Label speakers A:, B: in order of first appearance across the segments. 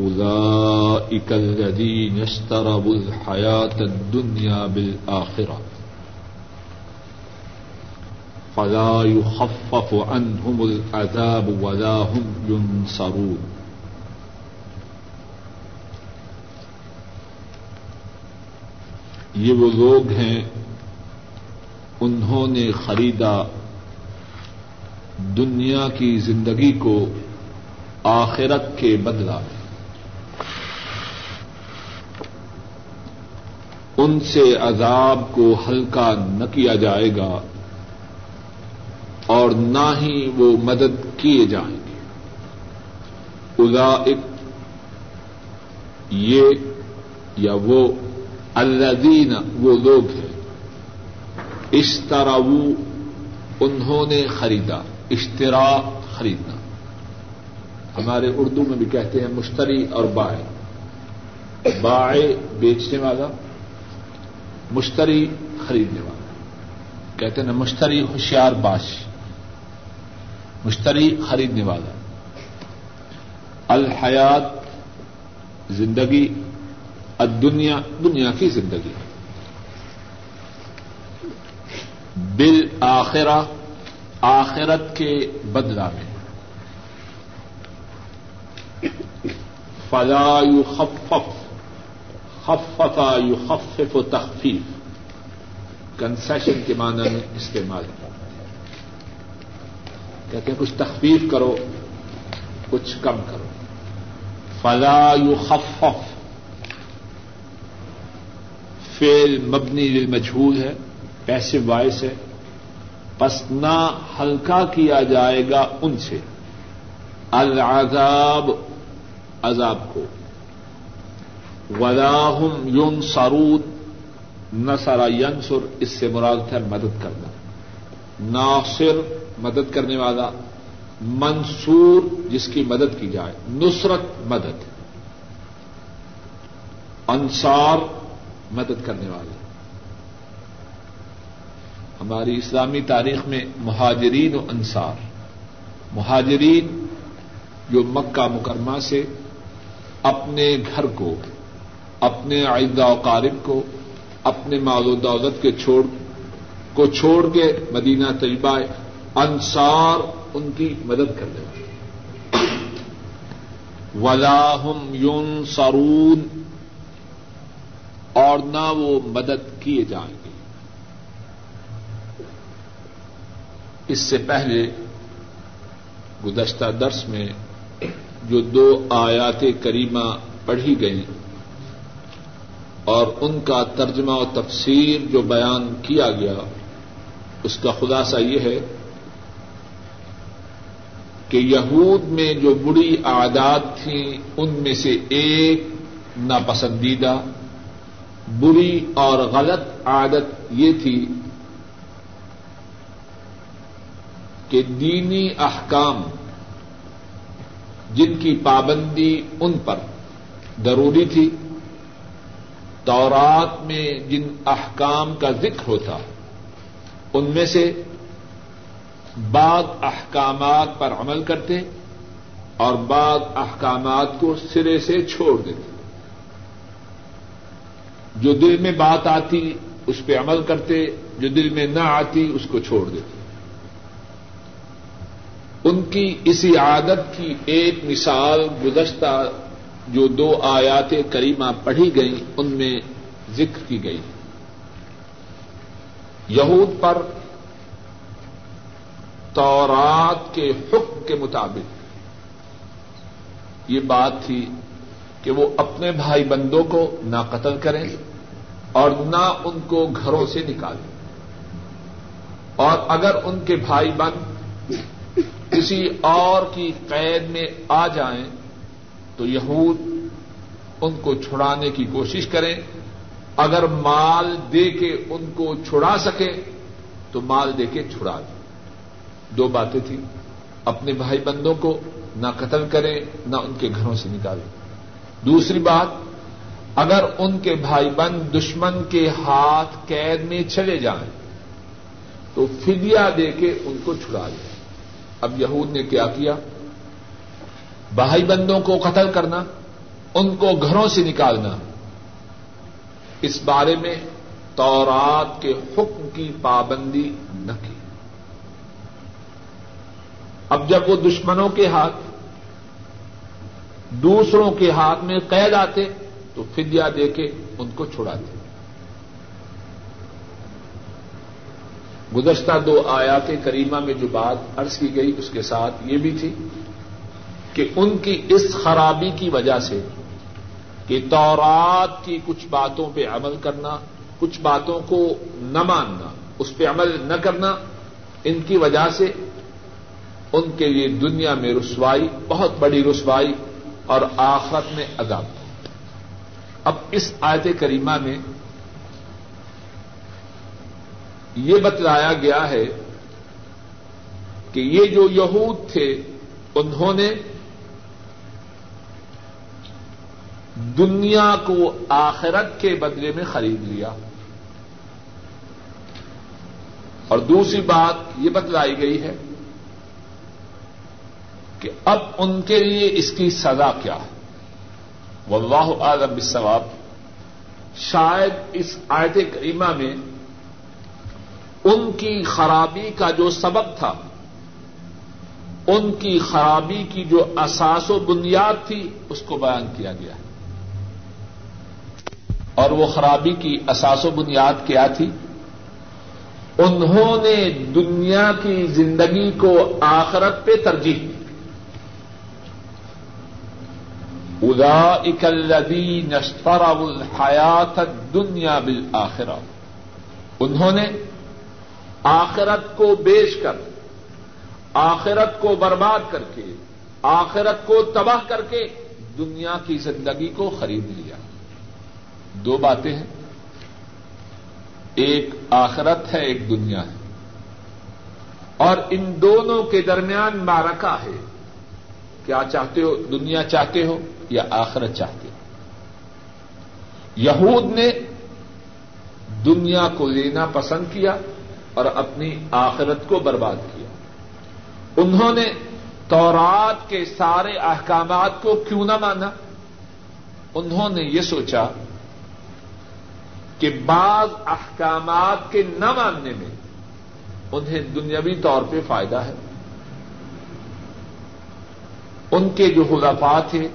A: أولئك الذين اشتروا الحياة الدنيا بالآخرة فلا يخفف عنهم العذاب ولا هم ينصرون یہ وہ لوگ ہیں انہوں نے خریدا دنیا کی زندگی کو آخرت کے بدلا ان سے عذاب کو ہلکا نہ کیا جائے گا اور نہ ہی وہ مدد کیے جائیں گے۔ ادا یہ یا وہ الدین وہ لوگ ہیں۔ اشترا انہوں نے خریدا، اشترا خریدنا۔ ہمارے اردو میں بھی کہتے ہیں مشتری اور بائے بائے بیچنے والا۔ مشتری خریدنے والا کہتے ہیں نا مشتری ہوشیار باش۔ مشتری خریدنے والا الحیات زندگی دنیا دنیا کی زندگی۔ بل آخرہ آخرت کے بدلا میں۔ فلا یو خفف خفا یو و تخفیف۔ کنسیشن کے معنی میں استعمال۔ کیا کہتے ہیں کچھ تخفیف کرو، کچھ کم کرو۔ فلا یو خفف فیل مبنی مجہول ہے، پیسے باعث ہے۔ پس نہ ہلکا کیا جائے گا ان سے۔ العذاب، عذاب کو۔ ولاحم یون سارود نہ سارا ینسر اس سے مراد ہے مدد کرنا۔ ناصر، مدد کرنے والا۔ منصور، جس کی مدد کی جائے۔ نصرت، مدد۔ انصار، مدد کرنے والے ہماری اسلامی تاریخ میں مہاجرین و انصار۔ مہاجرین جو مکہ مکرمہ سے اپنے گھر کو اپنے آئندہ و قارب کو، اپنے مال و دولت کے چھوڑ، کو چھوڑ کے مدینہ طیبہ انصار ان کی مدد کرنے والے ولاحم یون سارون اور نہ وہ مدد کیے جائیں گے۔ اس سے پہلے گزشتہ درس میں جو دو آیات کریمہ پڑھی گئی اور ان کا ترجمہ و تفسیر جو بیان کیا گیا، اس کا خلاصہ یہ ہے کہ یہود میں جو بری عادات تھیں، ان میں سے ایک ناپسندیدہ، بری اور غلط عادت یہ تھی کہ دینی احکام جن کی پابندی ان پر ضروری تھی تورات میں جن احکام کا ذکر ہوتا، ان میں سے بعض احکامات پر عمل کرتے اور بعض احکامات کو سرے سے چھوڑ دیتے۔ جو دل میں بات آتی، اس پہ عمل کرتے، جو دل میں نہ آتی، اس کو چھوڑ دیتے۔ ان کی اسی عادت کی ایک مثال گزشتہ جو دو آیات کریمہ پڑھی گئی ان میں ذکر کی گئی۔ یہود پر تورات کے حکم کے مطابق۔ یہ بات تھی کہ وہ اپنے بھائی بندوں کو نہ قتل کریں اور نہ ان کو گھروں سے نکالیں۔ اور اگر ان کے بھائی بند کسی اور کی قید میں آ جائیں تو یہود ان کو چھڑانے کی کوشش کریں۔ اگر مال دے کے ان کو چھڑا سکے تو مال دے کے چھڑا دیں۔ دو باتیں تھیں۔ اپنے بھائی بندوں کو نہ قتل کریں، نہ ان کے گھروں سے نکالیں۔ دوسری بات، اگر ان کے بھائی بند دشمن کے ہاتھ قید میں چلے جائیں، تو فدیا دے کے ان کو چھڑا لیں اب یہود نے کیا کیا؟ بھائی بندوں کو قتل کرنا، ان کو گھروں سے نکالنا۔ اس بارے میں تورات کے حکم کی پابندی نہ کی۔ اب جب وہ دشمنوں کے ہاتھ، دوسروں کے ہاتھ میں قید آتے، تو فدیا دے کے ان کو چھڑاتے۔ گزشتہ دو آیات کریمہ میں جو بات عرض کی گئی، اس کے ساتھ یہ بھی تھی۔ کہ ان کی اس خرابی کی وجہ سے کہ تورات کی کچھ باتوں پہ عمل کرنا، کچھ باتوں کو نہ ماننا، اس پہ عمل نہ کرنا، ان کی وجہ سے ان کے لیے دنیا میں رسوائی، بہت بڑی رسوائی اور آخرت میں عذاب۔ اب اس آیت کریمہ میں یہ بتلایا گیا ہے کہ یہ جو یہود تھے، انہوں نے دنیا کو آخرت کے بدلے میں خرید لیا۔ اور دوسری بات یہ بتلائی گئی ہے کہ اب ان کے لیے اس کی سزا کیا ہے۔ واللہ اعلم بالصواب۔ شاید اس آیت کریمہ میں ان کی خرابی کا جو سبب تھا، ان کی خرابی کی جو اساس و بنیاد تھی، اس کو بیان کیا گیا۔ ہے اور وہ خرابی کی اساس و بنیاد کیا تھی؟ انہوں نے دنیا کی زندگی کو آخرت پہ ترجیح دی۔ ادا اکلدی نشترا الحیات دنیا بل انہوں نے آخرت کو بیچ کر، آخرت کو برباد کر کے، آخرت کو تباہ کر کے دنیا کی زندگی کو خرید لیا۔ دو باتیں ہیں۔ ایک آخرت ہے، ایک دنیا ہے۔ اور ان دونوں کے درمیان مارکا ہے۔ کیا چاہتے ہو؟ دنیا چاہتے ہو یا آخرت چاہتے ہو؟ یہود نے دنیا کو لینا پسند کیا اور اپنی آخرت کو برباد کیا۔ انہوں نے تورات کے سارے احکامات کو کیوں نہ مانا؟ انہوں نے یہ سوچا کہ بعض احکامات کے نہ ماننے میں انہیں دنیاوی طور پہ فائدہ ہے۔ ان کے جو خلافا تھے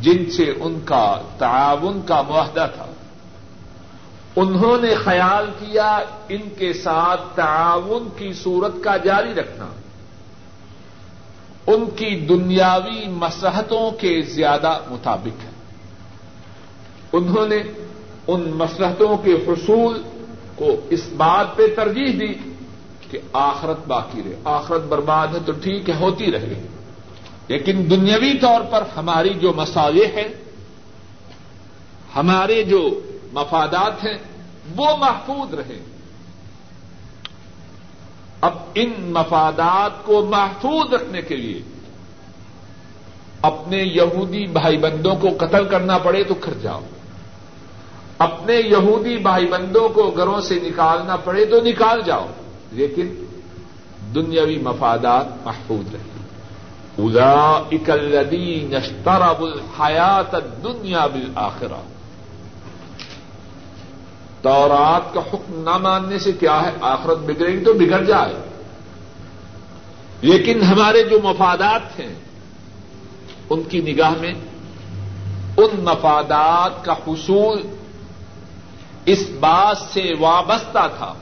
A: جن سے ان کا تعاون کا معاہدہ تھا، انہوں نے خیال کیا ان کے ساتھ تعاون کی صورت کا جاری رکھنا۔ ان کی دنیاوی مسحتوں کے زیادہ مطابق ہے۔ انہوں نے ان مسلحتوں کے حصول کو اس بات پہ ترجیح دی کہ آخرت باقی رہے۔ آخرت برباد ہے تو ٹھیک ہے، ہوتی رہے۔ لیکن دنیاوی طور پر ہماری جو مسالے ہیں، ہمارے جو مفادات ہیں، وہ محفوظ رہے اب ان مفادات کو محفوظ رکھنے کے لیے اپنے یہودی بھائی بندوں کو قتل کرنا پڑے تو کر جاؤ۔ اپنے یہودی بھائی بندوں کو گھروں سے نکالنا پڑے تو نکال جاؤ۔ لیکن دنیاوی مفادات محفوظ رہے ادا اکلدی نشترا بل حیات دنیا بل آخرا تورات کا حکم نہ ماننے سے کیا ہے؟ آخرت بگڑے گی تو بگڑ جائے۔ لیکن ہمارے جو مفادات ہیں، ان کی نگاہ میں، ان مفادات کا حصول اس بات سے وابستہ تھا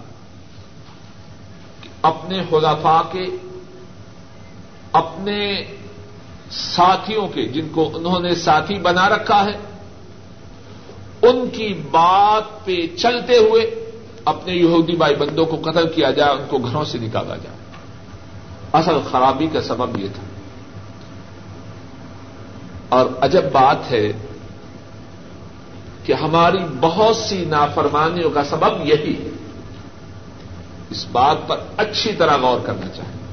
A: کہ اپنے خلافا کے، اپنے ساتھیوں کے، جن کو انہوں نے ساتھی بنا رکھا ہے، ان کی بات پہ چلتے ہوئے اپنے یہودی بھائی بندوں کو قتل کیا جائے، ان کو گھروں سے نکالا جائے۔ اصل خرابی کا سبب یہ تھا۔ اور عجب بات ہے کہ ہماری بہت سی نافرمانیوں کا سبب یہی ہے۔ اس بات پر اچھی طرح غور کرنا چاہیں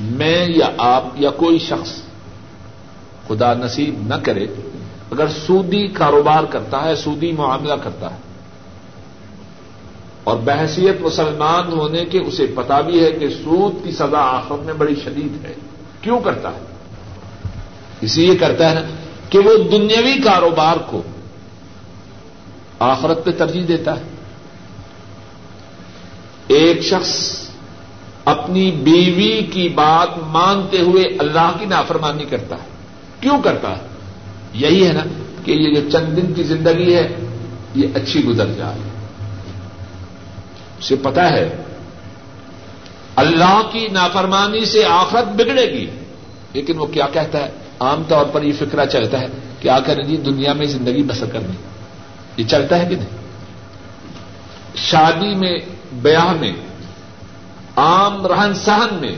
A: میں یا آپ یا کوئی شخص خدا نصیب نہ کرے، اگر سودی کاروبار کرتا ہے، سودی معاملہ کرتا ہے، اور بحثیت مسلمان ہونے کے اسے پتا بھی ہے کہ سود کی سزا آخر میں بڑی شدید ہے۔ کیوں کرتا ہے؟ اس لیے کرتا ہے نا۔ کہ وہ دنیاوی کاروبار کو آخرت پہ ترجیح دیتا ہے۔ ایک شخص اپنی بیوی کی بات مانتے ہوئے اللہ کی نافرمانی کرتا ہے۔ کیوں کرتا ہے؟ یہی ہے نا کہ یہ جو چند دن کی زندگی ہے، یہ اچھی گزر جائے۔ اسے پتا ہے، اللہ کی نافرمانی سے آخرت بگڑے گی۔ لیکن وہ کیا کہتا ہے؟ عام طور پر یہ فکرہ چلتا ہے کیا کریں جی دنیا میں زندگی بسر کرنی یہ چلتا ہے کہ نہیں؟ شادی میں، بیاہ میں، عام رہن سہن میں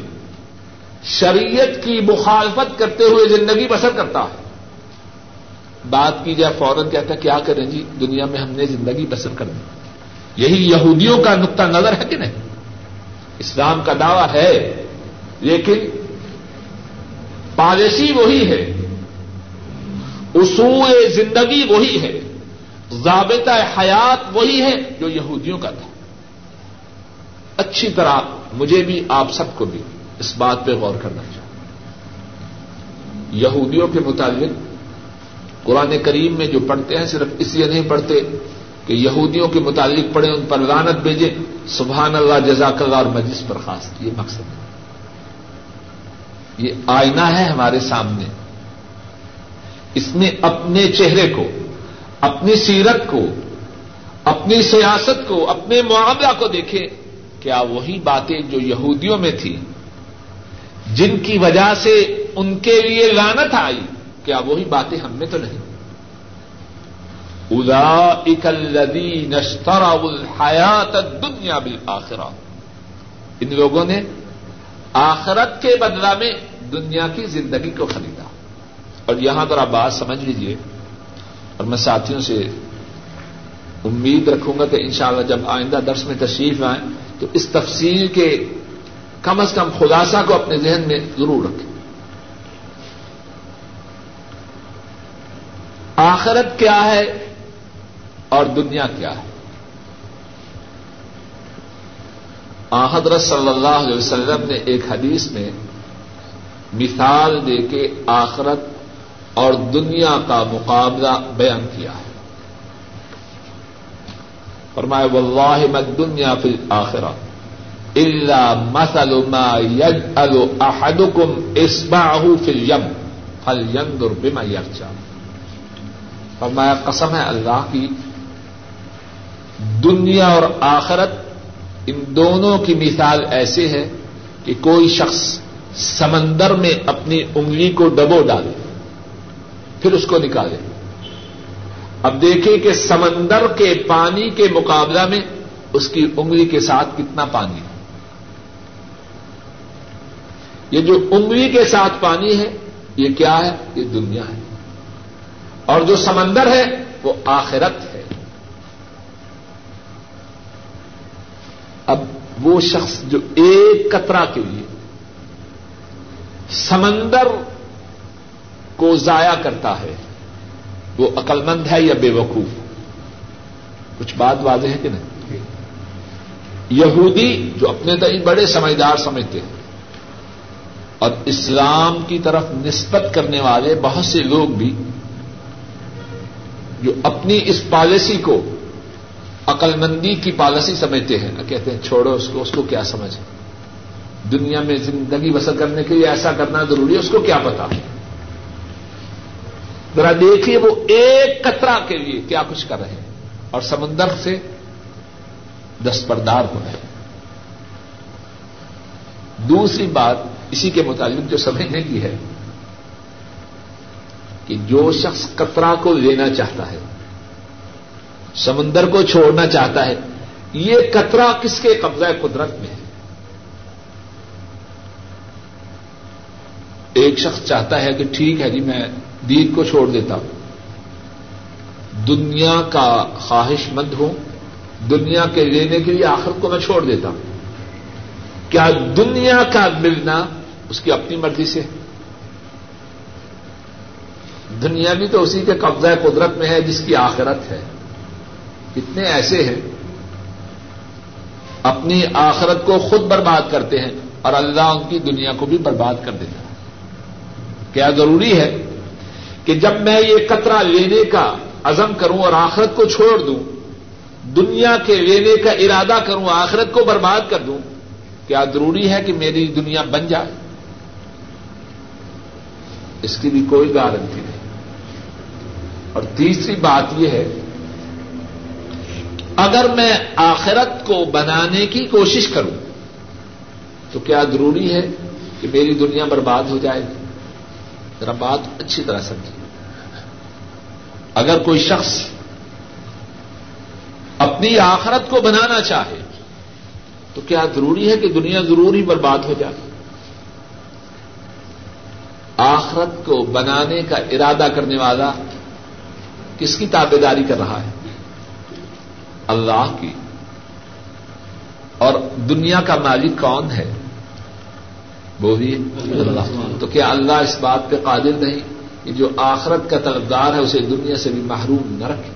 A: شریعت کی مخالفت کرتے ہوئے زندگی بسر کرتا ہے۔ بات کی جائے فوراً کہتا ہے کیا کریں جی دنیا میں ہم نے زندگی بسر کرنی یہی یہودیوں کا نقطہ نظر ہے کہ نہیں؟ اسلام کا دعویٰ ہے، لیکن پالیسی وہی ہے۔ اصول زندگی وہی ہے۔ ضابطہ حیات وہی ہے جو یہودیوں کا تھا۔ اچھی طرح مجھے بھی، آپ سب کو بھی اس بات پہ غور کرنا چاہوں یہودیوں کے متعلق قرآن کریم میں جو پڑھتے ہیں، صرف اس لیے نہیں پڑھتے کہ یہودیوں کے متعلق پڑھے ان پر لانت بھیجے سبحان اللہ، جزاک اللہ، اور مجلس پر خاص، یہ مقصد ہے۔ یہ آئینہ ہے ہمارے سامنے۔ اس میں اپنے چہرے کو، اپنی سیرت کو، اپنی سیاست کو، اپنے معاملہ کو دیکھے، کیا وہی باتیں جو یہودیوں میں تھی جن کی وجہ سے ان کے لیے لانت آئی، کیا وہی باتیں ہم میں تو نہیں۔ ادا اکلدی نشترا الحیات دنیا بھی ان لوگوں نے آخرت کے بدلا میں دنیا کی زندگی کو خریدا۔ اور یہاں پر آپ بات سمجھ لیجیے اور میں ساتھیوں سے امید رکھوں گا کہ انشاءاللہ جب آئندہ درس میں تشریف آئیں تو اس تفصیل کے کم از کم خلاصہ کو اپنے ذہن میں ضرور رکھیں۔ آخرت کیا ہے اور دنیا کیا ہے؟ حضرت صلی اللہ علیہ وسلم نے ایک حدیث میں مثال دے کے آخرت اور دنیا کا مقابلہ بیان کیا ہے۔ فرمائے واللہ میں دنیا فی آخرا اللہ مسل ما یج احدکم اسباہ فی الیم فل بما یرجع فرمایا، قسم ہے اللہ کی، دنیا اور آخرت ان دونوں کی مثال ایسے ہے کہ کوئی شخص سمندر میں اپنی انگلی کو ڈبو ڈالے، پھر اس کو نکالے۔ اب دیکھیں کہ سمندر کے پانی کے مقابلہ میں اس کی انگلی کے ساتھ کتنا پانی ہے۔ یہ جو انگلی کے ساتھ پانی ہے، یہ کیا ہے؟ یہ دنیا ہے۔ اور جو سمندر ہے، وہ آخرت ہے۔ اب وہ شخص جو ایک قطرہ کے لیے سمندر کو ضائع کرتا ہے۔ وہ عقلمند ہے یا بے وقوف؟ کچھ بات واضح ہے کہ نہیں؟ یہودی جو اپنے تئی بڑے سمجھدار سمجھتے ہیں، اور اسلام کی طرف نسبت کرنے والے بہت سے لوگ بھی جو اپنی اس پالیسی کو عقلمندی کی پالیسی سمجھتے ہیں، کہتے ہیں، چھوڑو اس کو اس کو کیا سمجھ؟ دنیا میں زندگی بسر کرنے کے لیے ایسا کرنا ضروری ہے، اس کو کیا پتا؟ ذرا دیکھیے وہ ایک قطرہ کے لیے کیا کچھ کر رہے ہیں، اور سمندر سے دستبردار ہو رہے ہیں۔ دوسری بات اسی کے متعلق جو سمجھنے کی ہے، کہ جو شخص قطرہ کو لینا چاہتا ہے، سمندر کو چھوڑنا چاہتا ہے، یہ کترا کس کے قبضہ قدرت میں ہے؟ ایک شخص چاہتا ہے کہ ٹھیک ہے جی میں دین کو چھوڑ دیتا ہوں۔ دنیا کا خواہش مند ہوں، دنیا کے لینے کے لیے آخر کو میں چھوڑ دیتا ہوں۔ کیا دنیا کا ملنا اس کی اپنی مرضی سے؟ دنیا بھی تو اسی کے قبضہ قدرت میں ہے جس کی آخرت ہے۔ کتنے ایسے ہیں۔ اپنی آخرت کو خود برباد کرتے ہیں اور اللہ ان کی دنیا کو بھی برباد کر دیتا ہے۔ کیا ضروری ہے کہ جب میں یہ قطرہ لینے کا عزم کروں اور آخرت کو چھوڑ دوں، دنیا کے لینے کا ارادہ کروں، آخرت کو برباد کر دوں، کیا ضروری ہے کہ میری دنیا بن جائے؟ اس کی بھی کوئی گارنٹی نہیں۔ اور تیسری بات یہ ہے، اگر میں آخرت کو بنانے کی کوشش کروں، تو کیا ضروری ہے کہ میری دنیا برباد ہو جائے؟ ذرا بات اچھی طرح سمجھیے۔ اگر کوئی شخص اپنی آخرت کو بنانا چاہے، تو کیا ضروری ہے کہ دنیا ضرور ہی برباد ہو جائے؟ آخرت کو بنانے کا ارادہ کرنے والا کس کی تابے داری کر رہا ہے؟ اللہ کی۔ اور دنیا کا مالک کون ہے؟ بولیے اللہ۔ تو کیا اللہ اس بات پہ قادر نہیں کہ جو آخرت کا طلبدار ہے اسے دنیا سے بھی محروم نہ رکھے؟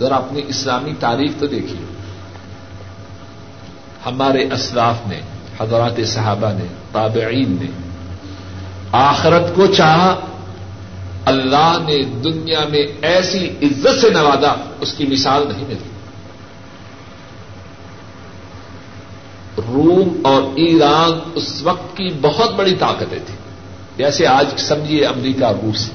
A: ذرا اپنی اسلامی تاریخ تو دیکھیے۔ ہمارے اسلاف نے، حضرات صحابہ نے، تابعین نے آخرت کو چاہا، اللہ نے دنیا میں ایسی عزت سے نوازا، اس کی مثال نہیں ملتی روم اور ایران اس وقت کی بہت بڑی طاقتیں تھیں۔ جیسے آج سمجھیے امریکہ، روس۔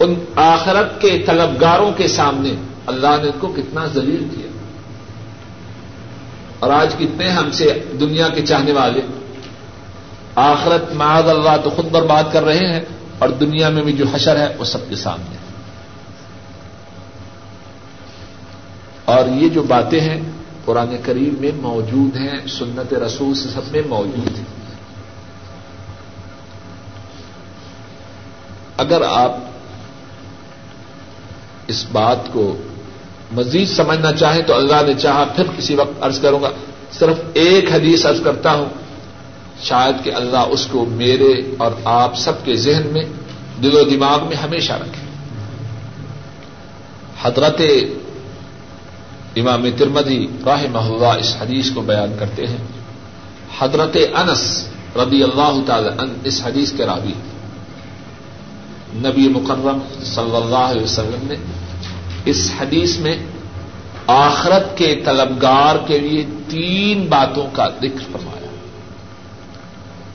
A: ان آخرت کے طلبگاروں کے سامنے اللہ نے ان کو کتنا ذلیل کیا۔ اور آج کتنے ہم سے دنیا کے چاہنے والے۔ آخرت معاذ اللہ تو خود برباد کر رہے ہیں اور دنیا میں بھی جو حشر ہے وہ سب کے سامنے۔ اور یہ جو باتیں ہیں قرآن کریم میں موجود ہیں، سنت رسول سے سب میں موجود ہیں۔ اگر آپ اس بات کو مزید سمجھنا چاہیں تو اللہ نے چاہا، پھر کسی وقت ارض کروں گا، صرف ایک حدیث ارض کرتا ہوں۔ شاید کہ اللہ اس کو میرے اور آپ سب کے ذہن میں، دل و دماغ میں ہمیشہ رکھے۔ حضرت امام ترمدی راہ محلہ اس حدیث کو بیان کرتے ہیں۔ حضرت انس رضی اللہ تعالی ان اس حدیث کے راوی نبی مکرم صلی اللہ علیہ وسلم نے اس حدیث میں آخرت کے طلبگار کے لیے تین باتوں کا ذکر فرمایا۔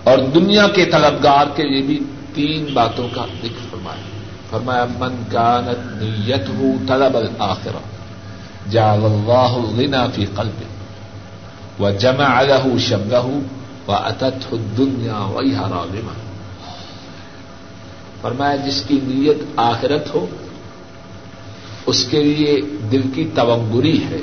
A: اور دنیا کے طلبگار کے لیے بھی تین باتوں کا ذکر فرمایا۔ فرمایا، من کانت نیت ہو طلب الآخرہ جعل اللہ الغنا فی قلب و جمع له شبه و اتت الدنیا ویہا فرمایا، جس کی نیت آخرت ہو، اس کے لیے دل کی تونگری ہے۔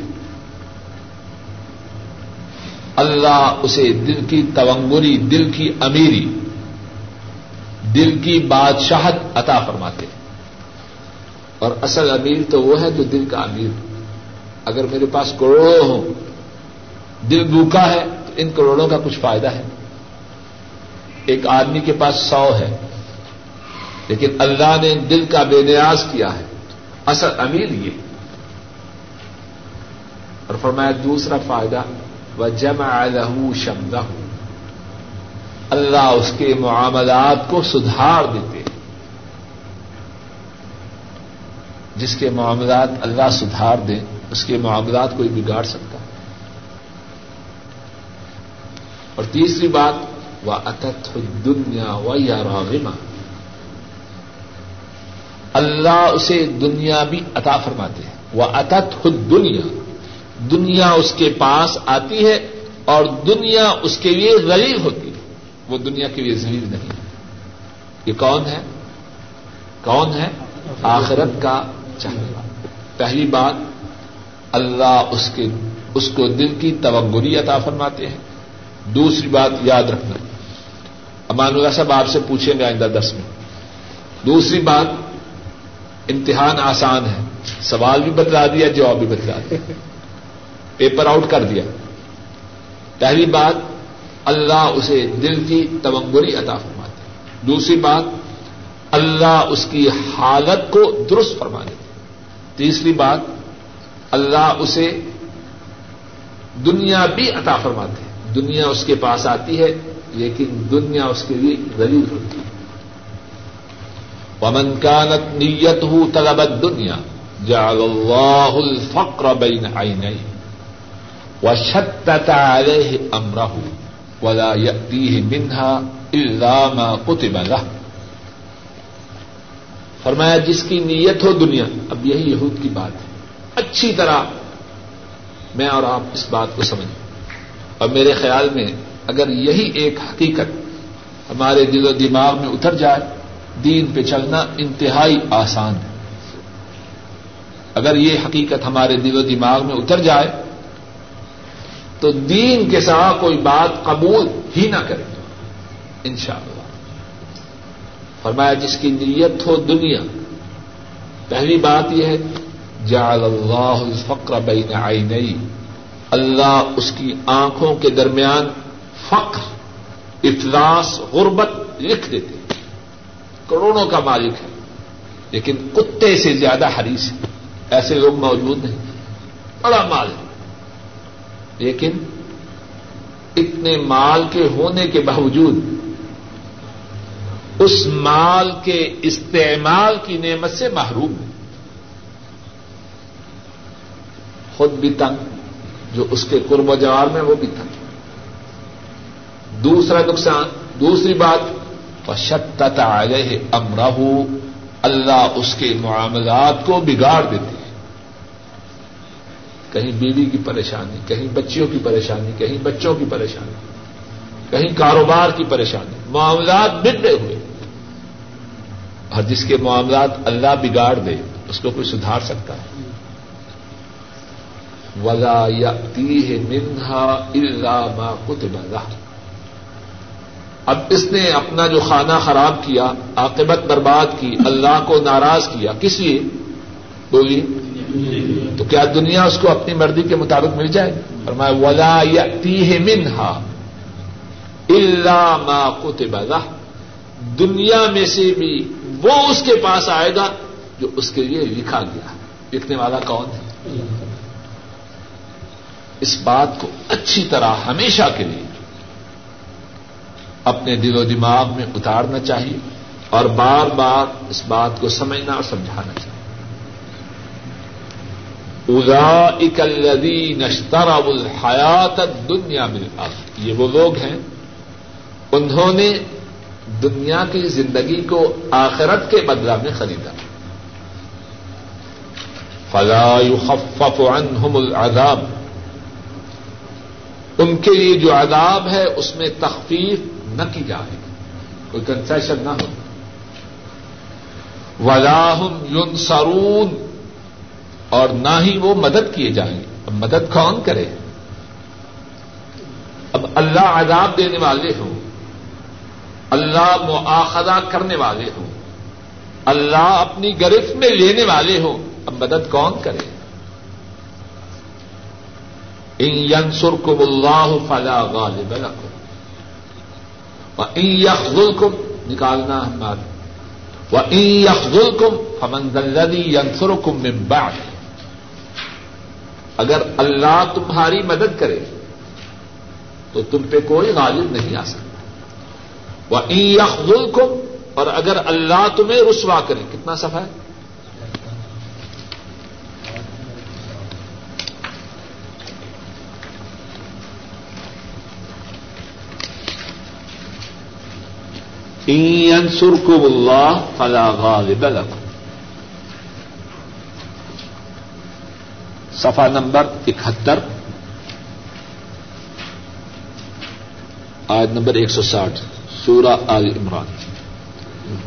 A: اللہ اسے دل کی تونگری دل کی امیری، دل کی بادشاہت عطا فرماتے۔ اور اصل امیر تو وہ ہے جو دل کا امیر۔ اگر میرے پاس کروڑوں ہوں، دل بھوکا ہے، تو ان کروڑوں کا کچھ فائدہ ہے؟ ایک آدمی کے پاس سو ہے، لیکن اللہ نے دل کا بے نیاز کیا ہے۔ اصل امیر یہ۔ اور فرمایا، دوسرا فائدہ و جمع لہو شمدہ اللہ اس کے معاملات کو سدھار دیتے جس کے معاملات اللہ سدھار دے اس کے معاملات کوئی بگاڑ سکتا اور تیسری بات وہ اتت دنیا و یا راغما اللہ اسے دنیا بھی عطا فرماتے ہیں۔ وہ اتت خود دنیا دنیا اس کے پاس آتی ہے اور دنیا اس کے لیے غلیل ہوتی ہے۔ وہ دنیا کے لیے ذلیل نہیں ہے۔ یہ کون ہے؟ کون ہے؟ آخرت کا چاہنے والا پہلی بات اللہ اس کے، اس کو دل کی توگری عطا فرماتے ہیں۔ دوسری بات یاد رکھنا۔ امان اللہ صاحب آپ سے پوچھیں گے آئندہ دس میں۔ دوسری بات، امتحان آسان ہے۔ سوال بھی بتلا دیا، جواب بھی بتلا دیا۔ پیپر آؤٹ کر دیا۔ پہلی بات، اللہ اسے دل کی تمنگری عطا فرماتے دوسری بات، اللہ اس کی حالت کو درست فرما دیتے تیسری بات اللہ اسے دنیا بھی عطا فرماتے دنیا اس کے پاس آتی ہے، لیکن دنیا اس کے لیے غریب ہوتی ہے۔ ومن كانت نیته طلب الدنيا، جعل الله الفقر بين عينيه وشتت عليه امره ولا يأتيه منها الا ما كتب له۔ فرمایا، جس کی نیت ہو دنیا، اب یہی یہود کی بات ہے۔ اچھی طرح میں اور آپ اس بات کو سمجھیں۔ اور میرے خیال میں اگر یہی ایک حقیقت ہمارے دل و دماغ میں اتر جائے، دین پہ چلنا انتہائی آسان ہے۔ اگر یہ حقیقت ہمارے دل و دماغ میں اتر جائے، تو دین کے ساتھ کوئی بات قبول ہی نہ کرے۔ ان شاء اللہ فرمایا، جس کی نیت ہو دنیا، پہلی بات یہ ہے جعل اللہ الفقر بین عینئی اللہ اس کی آنکھوں کے درمیان فقر، افلاس، غربت لکھ دیتے کروڑوں کا مالک ہے، لیکن کتے سے زیادہ حریص ہے۔ ایسے لوگ موجود نہیں۔ بڑا مال ہے۔ لیکن اتنے مال کے ہونے کے باوجود اس مال کے استعمال کی نعمت سے محروم ہے۔ خود بھی تنگ، جو اس کے قرب و جوار میں وہ بھی تنگ۔ دوسرا نقصان، دوسری بات شت آگے امراہ اللہ اس کے معاملات کو بگاڑ دیتے ہیں۔ کہیں بیوی کی پریشانی، کہیں بچیوں کی پریشانی، کہیں بچوں کی پریشانی، کہیں کاروبار کی پریشانی، معاملات بگڑے ہوئے۔ اور جس کے معاملات اللہ بگاڑ دے، اس کو کوئی سدھار سکتا ہے۔ ولا یا منہا اللہ ما کتب اللہ اب اس نے اپنا جو کھانا خراب کیا، عاقبت برباد کی، اللہ کو ناراض کیا، کس لیے؟ بولی تو کیا دنیا اس کو اپنی مرضی کے مطابق مل جائے؟ اور میں ولا یا منہا اللہ ما کتب اللہ دنیا میں سے بھی وہ اس کے پاس آئے گا جو اس کے لیے لکھا گیا۔ لکھنے والا کون ہے؟ اس بات کو اچھی طرح ہمیشہ کے لیے اپنے دل و دماغ میں اتارنا چاہیے اور بار بار اس بات کو سمجھنا اور سمجھانا چاہیے۔ ادا اکلدی نشترا الحیات دنیا میں یہ وہ لوگ ہیں انہوں نے دنیا کی زندگی کو آخرت کے بدلا میں خریدا۔ فلا يخفف عنهم العذاب۔ ان کے لیے جو عذاب ہے، اس میں تخفیف نہ کی جائے کوئی کنسیشن نہ ہو۔ ولاحم یون اور نہ ہی وہ مدد کیے جائیں اب مدد کون کرے؟ اب اللہ عذاب دینے والے ہوں۔ اللہ مواخذہ کرنے والے ہوں۔ اللہ اپنی گرفت میں لینے والے ہوں۔ اب مدد کون کرے؟ ان ینسر کو اللہ فلا غالب لکم یخل کم نکالنا ہمارا وہ یخل کم ہمن دلدی ینسر کم بعد. اگر اللہ تمہاری مدد کرے، تو تم پہ کوئی غالب نہیں آ سکتا. وہ یخل کم اور اگر اللہ تمہیں رسوا کرے، کتنا سفا ہے؟ سرکب اللہ فلا غالب لکم صفا نمبر اکہتر آج نمبر ایک سو ساٹھ، سورہ آل عمران۔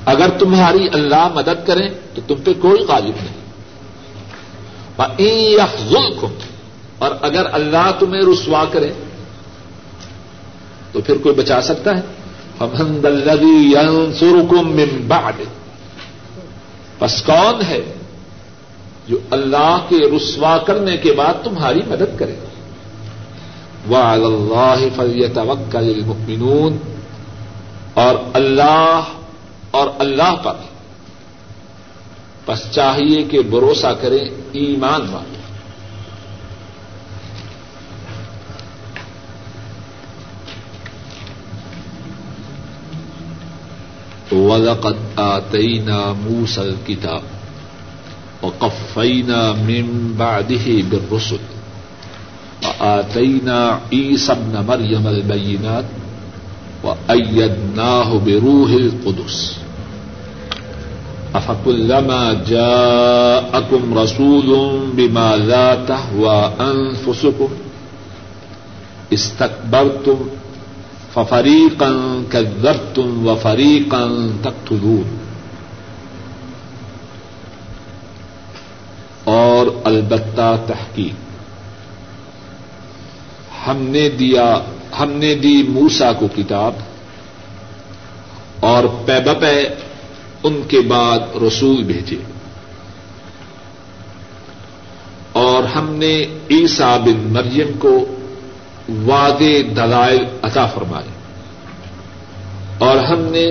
A: اگر تمہاری اللہ مدد کریں تو تم پہ کوئی غالب نہیں۔ ظلم اور اگر اللہ تمہیں رسوا کرے تو پھر کوئی بچا سکتا ہے؟ من بعد پس کون ہے جو اللہ کے رسوا کرنے کے بعد تمہاری مدد کرے وعلى الله فليتوكل المؤمنون اور اللہ اور اللہ پر بس چاہیے کہ بھروسہ کریں ایمان والے وَلَقَدْ آتَيْنَا مُوسَى الْكِتَابَ وَقَفَّيْنَا مِن بَعْدِهِ بِالرُّسُلِ وآتينا عيسى ابن مريم البينات وأيدناه بروح القدس أفكلما جاءكم رسول بما لا تهوى أنفسكم استكبرتم ففريقا كذبتم وفريقا تقتلون۔ اور البتہ تحقیق۔ ہم نے دیا، ہم نے دی موسا کو کتاب اور پے بپے ان کے بعد رسول بھیجے۔ اور ہم نے عیسا بن مریم کو واد دلائل عطا فرمائے۔ اور ہم نے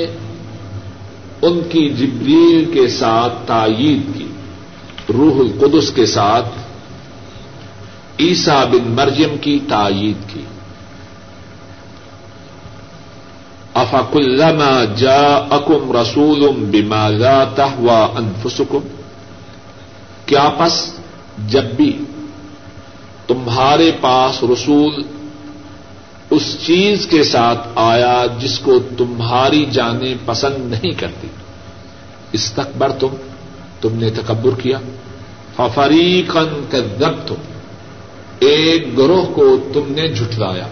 A: ان کی جبریل کے ساتھ تائید کی، روح القدس کے ساتھ عیسا بن مریم کی تائید کی۔ افق الما جا اکم رسول بما لا تہوا انفسکم، کیا پس جب بھی تمہارے پاس رسول اس چیز کے ساتھ آیا جس کو تمہاری جانیں پسند نہیں کرتی۔ اس تکبر تم تم نے تکبر کیا۔ ففریقن کذبتم تم ایک گروہ کو تم نے جھٹلایا۔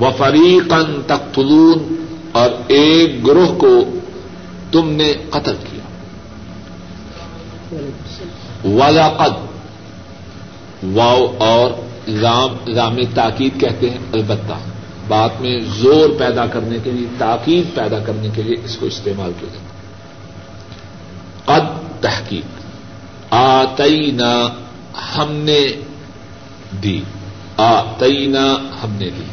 A: و فریقن تختلون اور ایک گروہ کو تم نے قتل کیا۔ ولاقد واؤ اور رام رام تاکید کہتے ہیں البتہ بات میں زور پیدا کرنے کے لیے، تاکید پیدا کرنے کے لیے اس کو استعمال کیا جاتا قد تحقیق۔ آتی ہم نے دی۔ آتینا ہم نے دی۔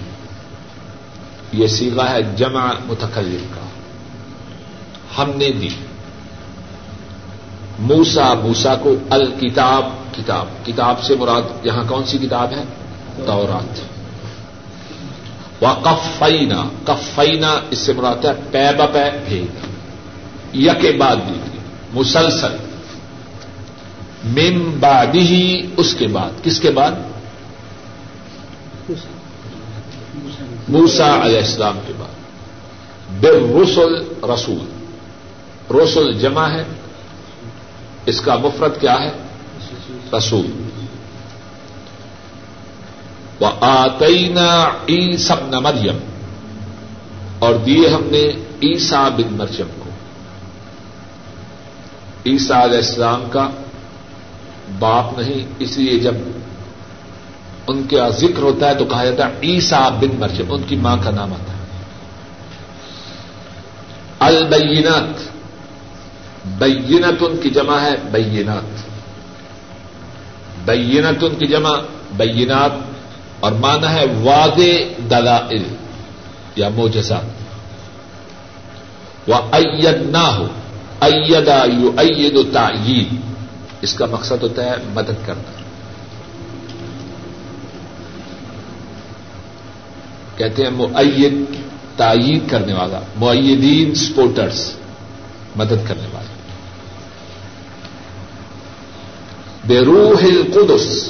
A: یہ سیگا ہے جمع متکلم کا۔ ہم نے دی۔ موسا موسا کو الکتاب، کتاب کتاب سے مراد یہاں کون سی کتاب ہے؟ دورات وہ کفینا کفینا اس سے مراد ہے پے بے بھیج یک بعد دی مسلسل۔ مم بادی اس کے بعد۔ کس کے بعد؟ موسا علیہ السلام کے بعد۔ بے رسول۔ رسول رسول جمع ہے۔ اس کا مفرت کیا ہے؟ رسول۔ وہ آتئینہ ای سب نہ مریم اور دیے ہم نے عیسا بن مریم کو۔ عیسا علیہ السلام کا باپ نہیں، اس لیے جب ان کا ذکر ہوتا ہے تو کہا جاتا ہے عیسا بن مرجم ان کی ماں کا نام آتا ہے۔ البینات۔ بینت ان کی جمع ہے بینات۔ بینت ان کی جمع بینات اور مانا ہے واد دلائل یا موجزہ وہ اید نہ ہو ایدا یو اید و تعید اس کا مقصد ہوتا ہے مدد کرنا۔ کہتے ہیں معید تائید کرنے والا معیدین سپورٹرس مدد کرنے والا۔ بے روح القدس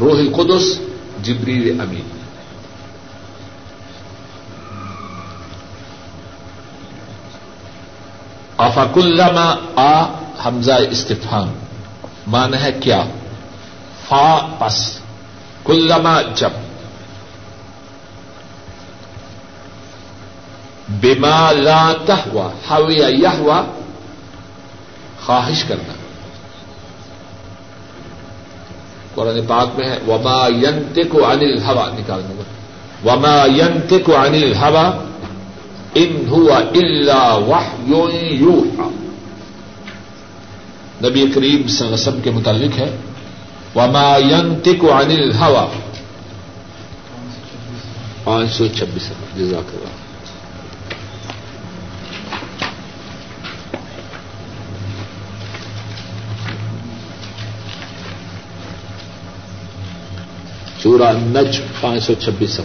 A: روح القدس جبریل امین۔ آفاق اللہ آ حمزہ استفان مان ہے کیا؟ فا پس، کلما جب۔ بیما لا ہوا ہوا یا ہوا خواہش کرنا۔ قرآن پاک میں ہے، وما ینت کو انل ہوا نکالنے کا وما ینت کو انل ہوا ان ہوا اللہ واہ نبی کریم وسلم کے متعلق ہے، وما ینت کو انل ہوا پانچ سو چھبیس۔ جزاک اللہ۔ سورہ نج پانچ سو چھبیس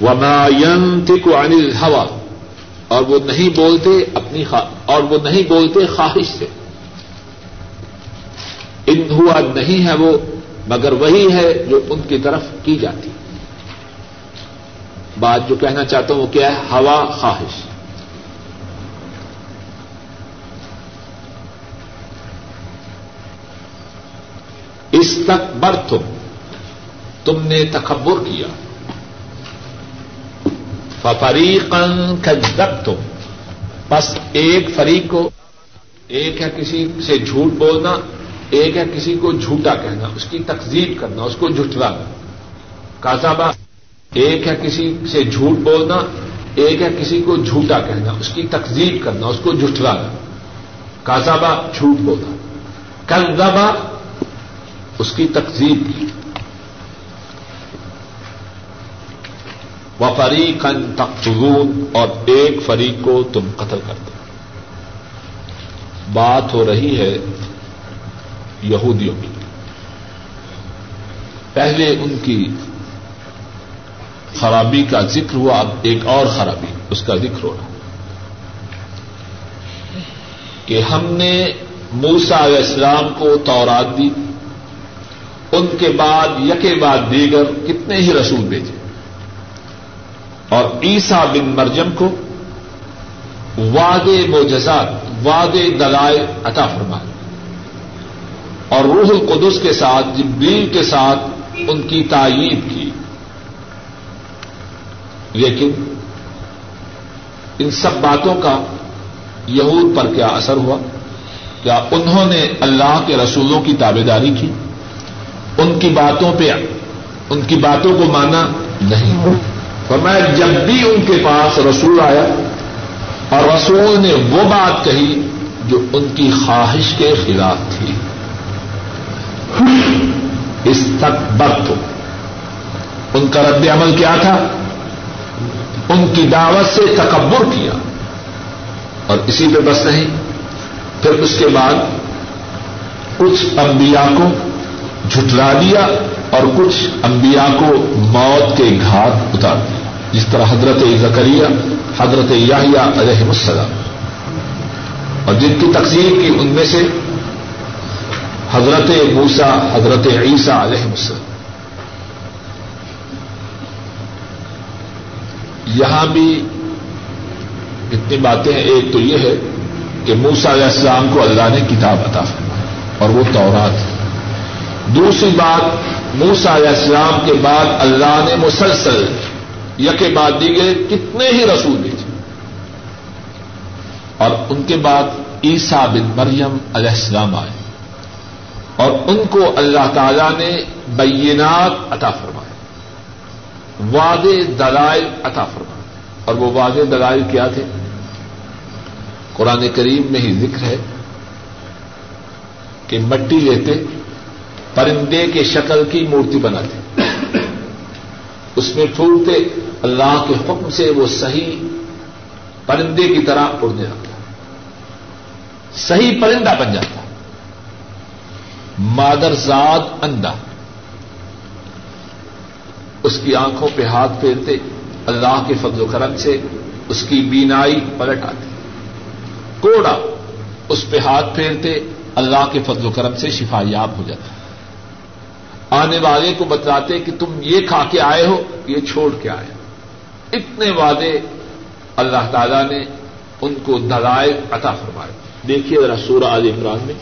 A: وما ينطق عن الهوى۔ اور وہ نہیں بولتے اپنی اور وہ نہیں بولتے خواہش سے۔ ان ہوا نہیں ہے وہ، مگر وہی ہے جو ان کی طرف کی جاتی۔ بات جو کہنا چاہتا ہوں وہ کیا ہے؟ ہوا، خواہش۔ اس تک بر تم تم نے تکبر کیا۔ فریقن کذب تم بس ایک فریق کو ایک ہے کسی سے جھوٹ بولنا، ایک ہے کسی کو جھوٹا کہنا، اس کی تقزیب کرنا، اس کو جھٹلانا۔ کازابا ایک ہے کسی سے جھوٹ بولنا، ایک ہے کسی کو جھوٹا کہنا، اس کی تقزیب کرنا، اس کو جھٹلانا۔ کازابا جھوٹ بولنا۔ کل اس کی تقزیب کی۔ و فریقن تقتلون اور ایک فریق کو تم قتل کرتے بات ہو رہی ہے یہودیوں کی۔ پہلے ان کی خرابی کا ذکر ہوا، اب ایک اور خرابی، اس کا ذکر ہو رہا کہ ہم نے موسا علیہ السلام کو تورات دی، ان کے بعد یکے بعد دیگر کتنے ہی رسول بھیجے۔ اور عیسا بن مرجم کو واد موجزات واد دلائل عطا فرمائے۔ اور روح القدس کے ساتھ، جبریل کے ساتھ ان کی تائید کی۔ لیکن ان سب باتوں کا یہود پر کیا اثر ہوا؟ کیا انہوں نے اللہ کے رسولوں کی تابے داری کی؟ ان کی باتوں پہ، ان کی باتوں کو مانا نہیں۔ فرمایا، جب بھی ان کے پاس رسول آیا اور رسول نے وہ بات کہی جو ان کی خواہش کے خلاف تھی۔ اس تک برت ان کا رد عمل کیا تھا؟ ان کی دعوت سے تکبر کیا۔ اور اسی پہ بس نہیں، پھر اس کے بعد کچھ انبیاء کو جھٹلا دیا اور کچھ انبیاء کو موت کے گھاٹ اتار دیا۔ جس طرح حضرت زکریہ حضرت یاہیا علیہ السلام۔ اور جن کی تقسیم کی ان میں سے حضرت موسا حضرت عیسیٰ علیہ السلام۔ یہاں بھی اتنی باتیں ہیں۔ ایک تو یہ ہے کہ موسا علیہ السلام کو اللہ نے کتاب عطا فرمائی اور وہ تورات دوسری بات موسا علیہ السلام کے بعد اللہ نے مسلسل یکے بعد دیگے کتنے ہی رسول بھیجے اور ان کے بعد عیسا بن مریم علیہ السلام آئے۔ اور ان کو اللہ تعالی نے بینات عطا فرمائے واد دلائل عطا فرمائے اور وہ واد دلائل کیا تھے؟ قرآن کریم میں ہی ذکر ہے کہ مٹی لیتے، پرندے کے شکل کی مورتی بناتے۔ اس میں پھولتے اللہ کے حکم سے وہ صحیح پرندے کی طرح اڑنے لگتا صحیح پرندہ بن جاتا مادر زاد انڈا۔ اس کی آنکھوں پہ ہاتھ پھیرتے، اللہ کے فضل و کرم سے اس کی بینائی پلٹ آتی۔ کوڑا اس پہ ہاتھ پھیرتے، اللہ کے فضل و کرم سے شفا یاب ہو جاتا۔ آنے والے کو بتلاتے کہ تم یہ کھا کے آئے ہو، یہ چھوڑ کے آئے اتنے وعدے اللہ تعالی نے ان کو دلائل عطا فرمائے۔ دیکھیے ذرا سورہ عال عمران میں۔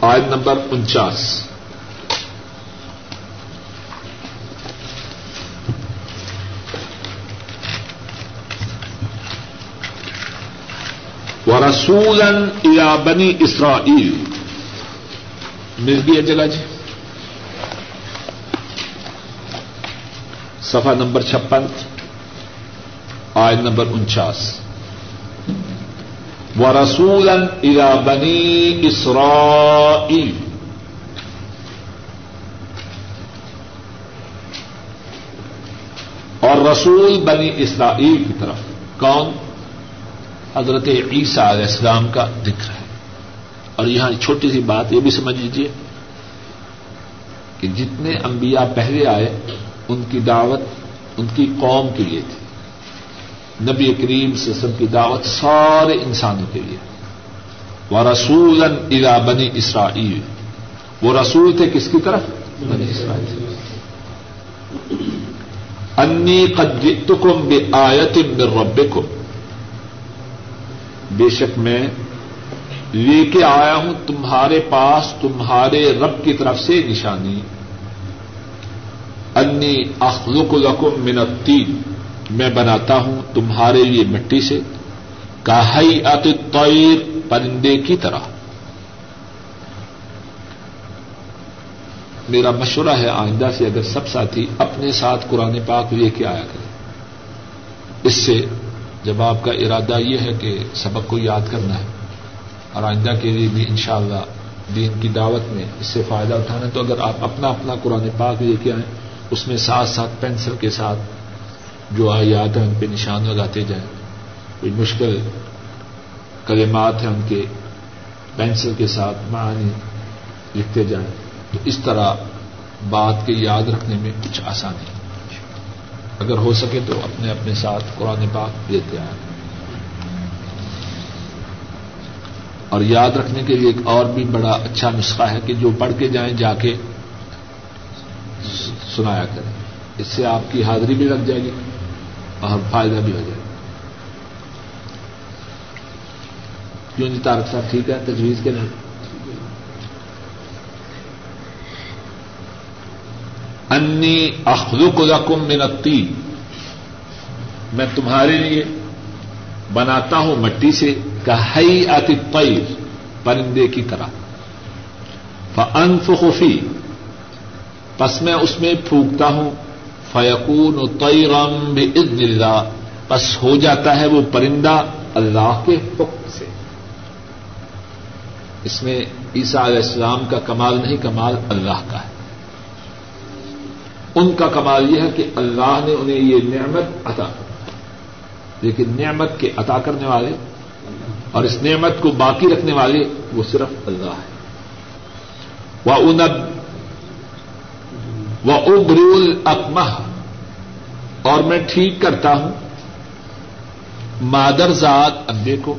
A: آج نمبر انچاس۔ ورسول الا بنی اسرائیل مل گئی ہے جگہ جی۔ صفحہ نمبر چھپن آئے نمبر انچاس۔ و رسول الا بنی اسرائیل اور رسول بنی اسرائیل کی طرف۔ کون؟ حضرت عیسیٰ علیہ السلام کا ذکر ہے۔ اور یہاں چھوٹی سی بات یہ بھی سمجھ لیجیے کہ جتنے انبیاء پہلے آئے ان کی دعوت ان کی قوم کے لیے تھی۔ نبی کریم سسم کی دعوت سارے انسانوں کے لیے۔ وہ رسول الا بنی اسرائیل وہ رسول تھے کس کی طرف؟ بنی اسرائیل۔ انی قد جئتکم بے آیت ربکم بے شک میں لے کے آیا ہوں تمہارے پاس تمہارے رب کی طرف سے نشانی۔ انی اخلق لکم من التین۔ میں بناتا ہوں تمہارے لیے مٹی سے۔ کاہی ات پرندے کی طرح۔ میرا مشورہ ہے آئندہ سے اگر سب ساتھی اپنے ساتھ قرآن پاک لے کے آیا کریں۔ اس سے جب آپ کا ارادہ یہ ہے کہ سبق کو یاد کرنا ہے اور آئندہ کے لیے بھی انشاءاللہ دین کی دعوت میں اس سے فائدہ اٹھانا ہے، تو اگر آپ اپنا اپنا قرآن پاک لے کے آئیں اس میں ساتھ ساتھ پینسل کے ساتھ جو آیات ہیں ان پہ نشان لگاتے جائیں۔ کوئی مشکل کلمات ہیں ان کے پینسل کے ساتھ معنی لکھتے جائیں۔ تو اس طرح بات کے یاد رکھنے میں کچھ آسانی اگر ہو سکے تو اپنے اپنے ساتھ قرآن پاک لیتے آئیں۔ اور یاد رکھنے کے لیے ایک اور بھی بڑا اچھا نسخہ ہے کہ جو پڑھ کے جائیں جا کے سنایا کریں۔ اس سے آپ کی حاضری بھی لگ جائے گی اور فائدہ بھی ہو جائے گا۔ کیوں جی تارک صاحب ٹھیک ہے؟ تجویز کے نہیں انی اخلق لکم من الطین۔ میں تمہارے لیے بناتا ہوں مٹی سے کہئی الطیر، پرندے کی طرح۔ فانفخ فی۔ پس میں اس میں پھونکتا ہوں۔ فیقون طیرم باذن اللہ پس ہو جاتا ہے وہ پرندہ اللہ کے حکم سے۔ اس میں عیسیٰ علیہ السلام کا کمال نہیں، کمال اللہ کا ہے۔ ان کا کمال یہ ہے کہ اللہ نے انہیں یہ نعمت عطا کر لیکن نعمت کے عطا کرنے والے اور اس نعمت کو باقی رکھنے والے وہ صرف اللہ ہے۔ وہ وہ ابرول اکمہ اور میں ٹھیک کرتا ہوں۔ مادر ذات اندے کو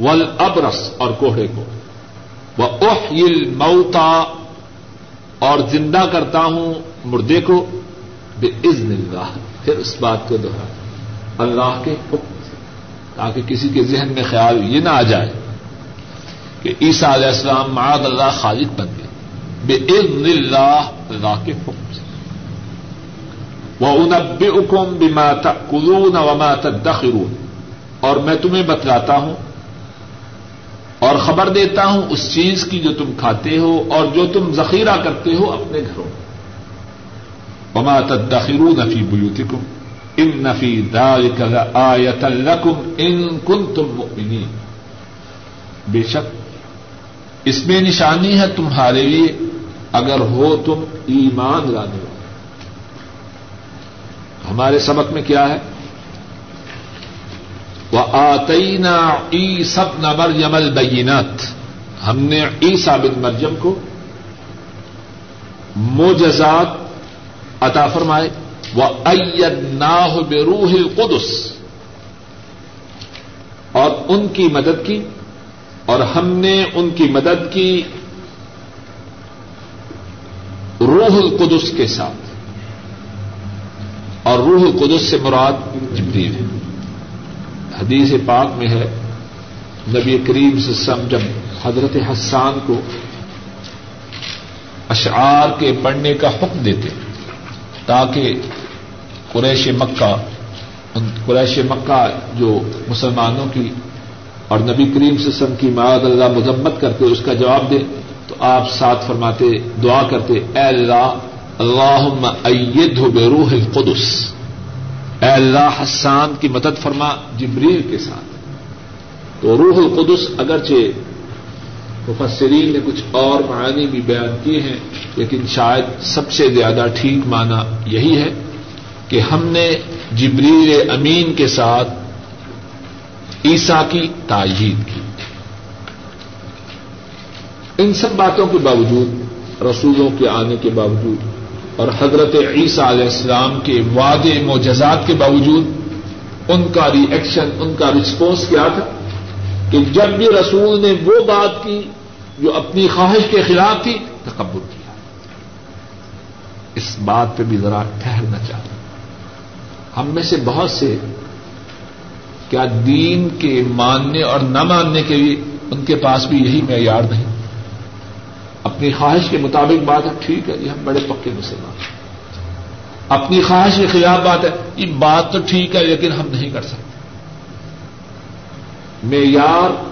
A: ول ابرس اور کوہڑے کو۔ وہ اوہل موتا اور زندہ کرتا ہوں مردے کو۔ بے عزن اللہ پھر اس بات کو دوہرا اللہ کے حکم سے۔ تاکہ کسی کے ذہن میں خیال یہ نہ آ جائے کہ عیسیٰ علیہ السلام معاد اللہ خالق بن گئے۔ بے عزن اللہ اللہ کے حکم سے وہ انب حکم بما کلون وما تدخرون. اور میں تمہیں بتلاتا ہوں اور خبر دیتا ہوں اس چیز کی جو تم کھاتے ہو اور جو تم ذخیرہ کرتے ہو اپنے گھروں وما تدخرون فی بیوتکم، ان نفی ذلک لآیت لکم ان کنتم مؤمنین. بے شک اس میں نشانی ہے تمہارے لیے، اگر ہو تم ایمان لانے۔ والے ہمارے سبق میں کیا ہے؟ وہ آتئینا ای سب نمر یمل بینت ہم نے عیسا بن مرجم کو موجزات عطا فرمائے۔ وہ ناہ بے روح القدس۔ اور ان کی مدد کی۔ اور ہم نے ان کی مدد کی روح القدس کے ساتھ۔ اور روح القدس سے مراد جبریل ہے۔ حدیث پاک میں ہے، نبی کریم سے سم جب حضرت حسان کو اشعار کے پڑھنے کا حکم دیتے، تاکہ قریش مکہ قریش مکہ جو مسلمانوں کی اور نبی کریم سے سم کی معاد اللہ مذمت کرتے، اس کا جواب دے، تو آپ ساتھ فرماتے، دعا کرتے، اے اللہ اللہ اید بے روح القدس۔ اے اللہ، حسان کی مدد فرما جبریل کے ساتھ۔ تو روح القدس اگرچہ مفسرین نے کچھ اور معانی بھی بیان کیے ہیں، لیکن شاید سب سے زیادہ ٹھیک مانا یہی ہے کہ ہم نے جبریل امین کے ساتھ عیسا کی تاجید کی۔ ان سب باتوں کے باوجود، رسولوں کے آنے کے باوجود اور حضرت عیسیٰ علیہ السلام کے وعدے معجزات کے باوجود، ان کا ری ایکشن ان کا رسپانس کیا تھا؟ کہ جب بھی رسول نے وہ بات کی جو اپنی خواہش کے خلاف تھی، تکبر کیا۔ اس بات پہ بھی ذرا ٹھہرنا چاہتا ہم میں سے بہت سے کیا دین کے ماننے اور نہ ماننے کے لیے ان کے پاس بھی یہی معیار نہیں؟ اپنی خواہش کے مطابق بات ہے، ٹھیک ہے جی ہم بڑے پکے مسلمان ہیں۔ اپنی خواہش کے خلاف بات ہے، یہ بات تو ٹھیک ہے لیکن ہم نہیں کر سکتے۔ معیار،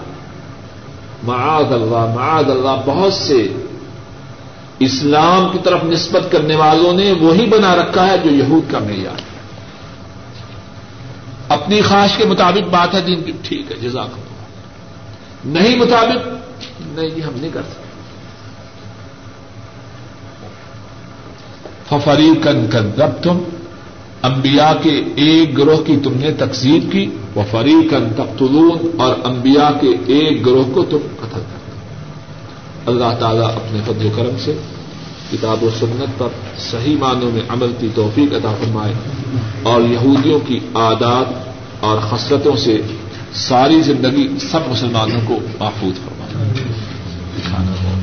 A: معاذ اللہ معاذ اللہ، بہت سے اسلام کی طرف نسبت کرنے والوں نے وہی بنا رکھا ہے جو یہود کا معیار ہے۔ اپنی خواہش کے مطابق بات ہے، دین کی۔ ٹھیک ہے، جزاک اللہ۔ نہیں مطابق، نہیں، یہ ہم نہیں کر سکتے۔ ففری کن کن رب تم امبیا کے ایک گروہ کی تم نے تقسیم کی۔ وہ فریقن تختلون اور انبیاء کے ایک گروہ کو تم قتل کر اللہ تعالیٰ اپنے فضل و کرم سے کتاب و سنت پر صحیح معنوں میں عمل کی توفیق عطا فرمائے اور یہودیوں کی عادات اور خسرتوں سے ساری زندگی سب مسلمانوں کو محفوظ فرمائے۔